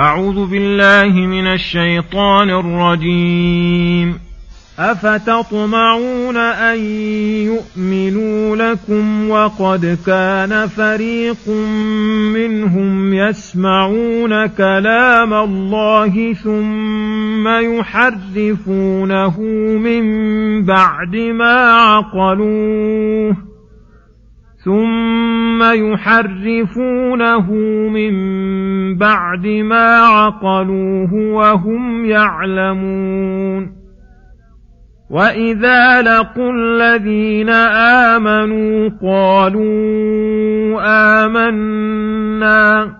أعوذ بالله من الشيطان الرجيم. أفتطمعون أن يؤمنوا لكم وقد كان فريق منهم يسمعون كلام الله ثم يحرفونه من بعد ما عقلوه ثم يحرفونه من بعد ما عقلوه وهم يعلمون وإذا لقوا الذين آمنوا قالوا آمنا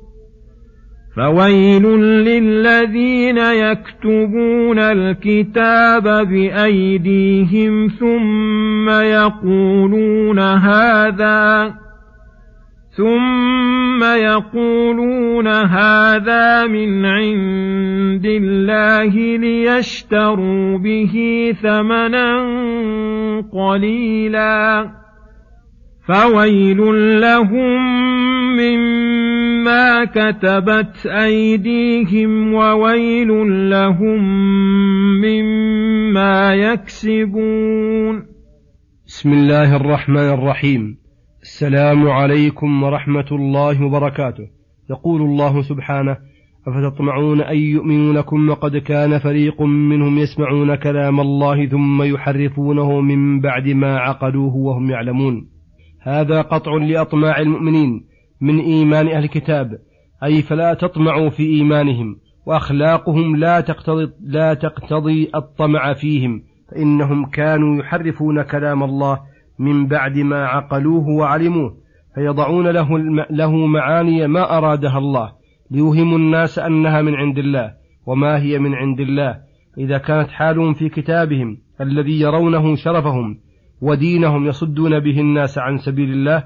فويل للذين يكتبون الكتاب بأيديهم ثم يقولون هذا ثم يقولون هذا من عند الله ليشتروا به ثمنا قليلا فويل لهم مما كتبت ايديهم وويل لهم مما يكسبون بسم الله الرحمن الرحيم السلام عليكم ورحمة الله وبركاته. يقول الله سبحانه أفتطمعون أن يؤمنوا لكم وقد كان فريق منهم يسمعون كلام الله ثم يحرفونه من بعد ما عقلوه وهم يعلمون. هذا قطع لأطماع المؤمنين من إيمان أهل الكتاب أي فلا تطمعوا في إيمانهم وأخلاقهم لا تقتضي, لا تقتضي الطمع فيهم فإنهم كانوا يحرفون كلام الله من بعد ما عقلوه وعلموه فيضعون له, له معاني ما أرادها الله ليوهموا الناس أنها من عند الله وما هي من عند الله إذا كانت حالهم في كتابهم الذي يرونه شرفهم ودينهم يصدون به الناس عن سبيل الله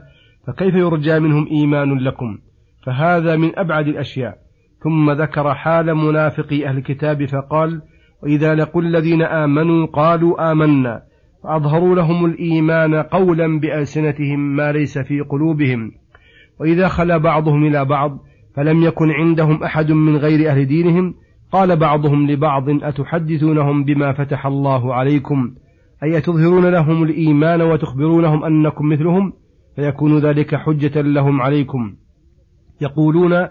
فكيف يرجى منهم إيمان لكم؟ فهذا من أبعد الأشياء. ثم ذكر حال منافقي أهل الكتاب فقال وإذا لقوا الذين آمنوا قالوا آمنا فأظهروا لهم الإيمان قولا بألسنتهم ما ليس في قلوبهم. وإذا خلا بعضهم إلى بعض فلم يكن عندهم أحد من غير أهل دينهم قال بعضهم لبعض أتحدثونهم بما فتح الله عليكم؟ أي تظهرون لهم الإيمان وتخبرونهم أنكم مثلهم فيكون ذلك حجة لهم عليكم. يقولون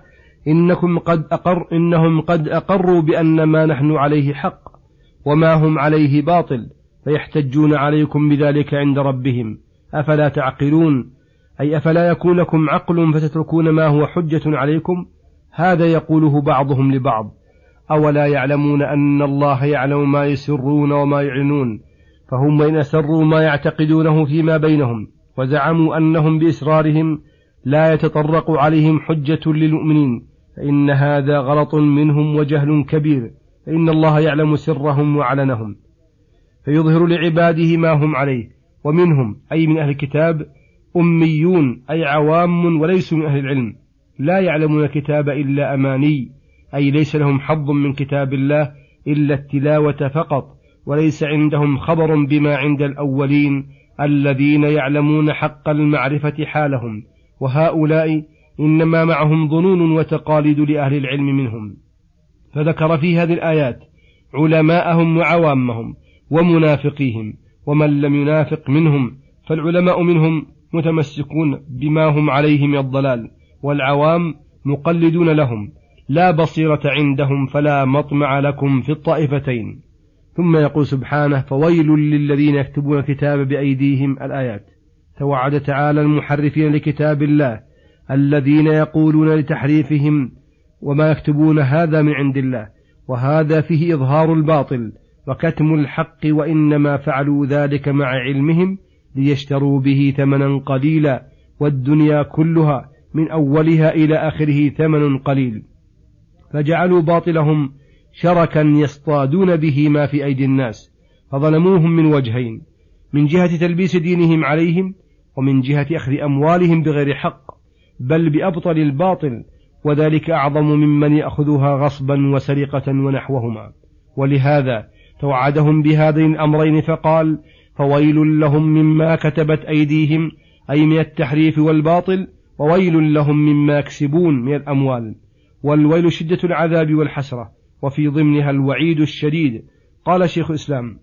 إنكم قد أقر إنهم قد أقروا بأن ما نحن عليه حق وما هم عليه باطل فيحتجون عليكم بذلك عند ربهم. أفلا تعقلون؟ أي أفلا يكون لكم عقل فتتركون ما هو حجة عليكم؟ هذا يقوله بعضهم لبعض. أولا يعلمون أن الله يعلم ما يسرون وما يعلنون. فهم وإن أسروا ما يعتقدونه فيما بينهم وزعموا أنهم بإسرارهم لا يتطرق عليهم حجة للمؤمنين فإن هذا غلط منهم وجهل كبير فإن الله يعلم سرهم وعلنهم فيظهر لعباده ما هم عليه ومنهم أي من أهل الكتاب أميون أي عوام وليسوا من أهل العلم لا يعلمون الكتاب إلا أماني أي ليس لهم حظ من كتاب الله إلا التلاوة فقط وليس عندهم خبر بما عند الأولين الذين يعلمون حق المعرفة حالهم وهؤلاء إنما معهم ظنون وتقاليد لأهل العلم منهم. فذكر في هذه الآيات علماءهم وعوامهم ومنافقيهم ومن لم ينافق منهم فالعلماء منهم متمسكون بما هم عليه من الضلال والعوام مقلدون لهم لا بصيرة عندهم فلا مطمع لكم في الطائفتين. ثم يقول سبحانه فويل للذين يكتبون الكتاب بأيديهم الآيات. توعد تعالى المحرفين لكتاب الله الذين يقولون لتحريفهم وما يكتبون هذا من عند الله وهذا فيه إظهار الباطل وكتم الحق وإنما فعلوا ذلك مع علمهم ليشتروا به ثمنا قليلا والدنيا كلها من أولها إلى آخره ثمن قليل. فجعلوا باطلهم شركا يصطادون به ما في أيدي الناس فظلموهم من وجهين من جهة تلبيس دينهم عليهم ومن جهة أخذ أموالهم بغير حق بل بأبطل الباطل وذلك أعظم ممن يأخذها غصبا وسرقة ونحوهما. ولهذا توعدهم بهذين الأمرين فقال فويل لهم مما كتبت أيديهم أي من التحريف والباطل وويل لهم مما يكسبون من الأموال والويل شدة العذاب والحسرة. وفي ضمنها الوعيد الشديد. قال شيخ الإسلام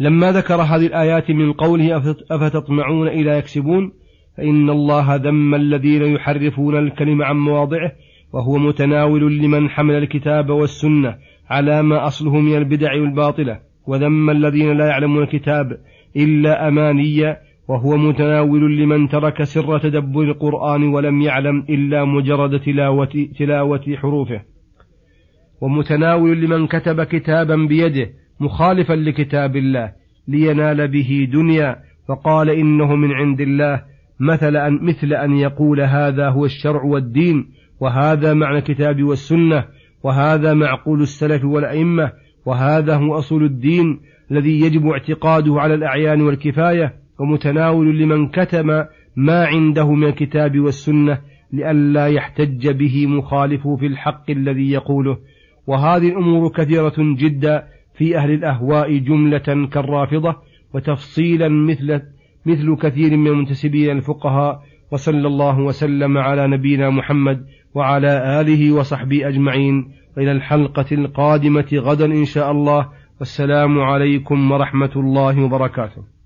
لما ذكر هذه الآيات من قوله أفتطمعون إلى يكسبون فإن الله ذم الذين يحرفون الكلم عن مواضعه وهو متناول لمن حمل الكتاب والسنة على ما أصله من البدع والباطلة وذم الذين لا يعلمون الكتاب إلا أمانيا وهو متناول لمن ترك سر تدبر القرآن ولم يعلم إلا مجرد تلاوة, تلاوة حروفه. ومتناول لمن كتب كتابا بيده مخالفا لكتاب الله لينال به دنيا. فقال إنه من عند الله مثل أن مثل أن يقول هذا هو الشرع والدين وهذا معنى الكتاب والسنة وهذا معقول السلف والأئمة وهذا هو أصول الدين الذي يجب اعتقاده على الأعيان والكفاية. ومتناول لمن كتم ما عنده من الكتاب والسنة لئلا يحتج به مخالفه في الحق الذي يقوله. وهذه الأمور كثيرة جدا في أهل الأهواء جملة كالرافضة وتفصيلا مثل مثل كثير من المنتسبين الفقهاء وصلى الله وسلم على نبينا محمد وعلى آله وصحبه أجمعين. وإلى الحلقة القادمة غدا إن شاء الله. والسلام عليكم ورحمة الله وبركاته.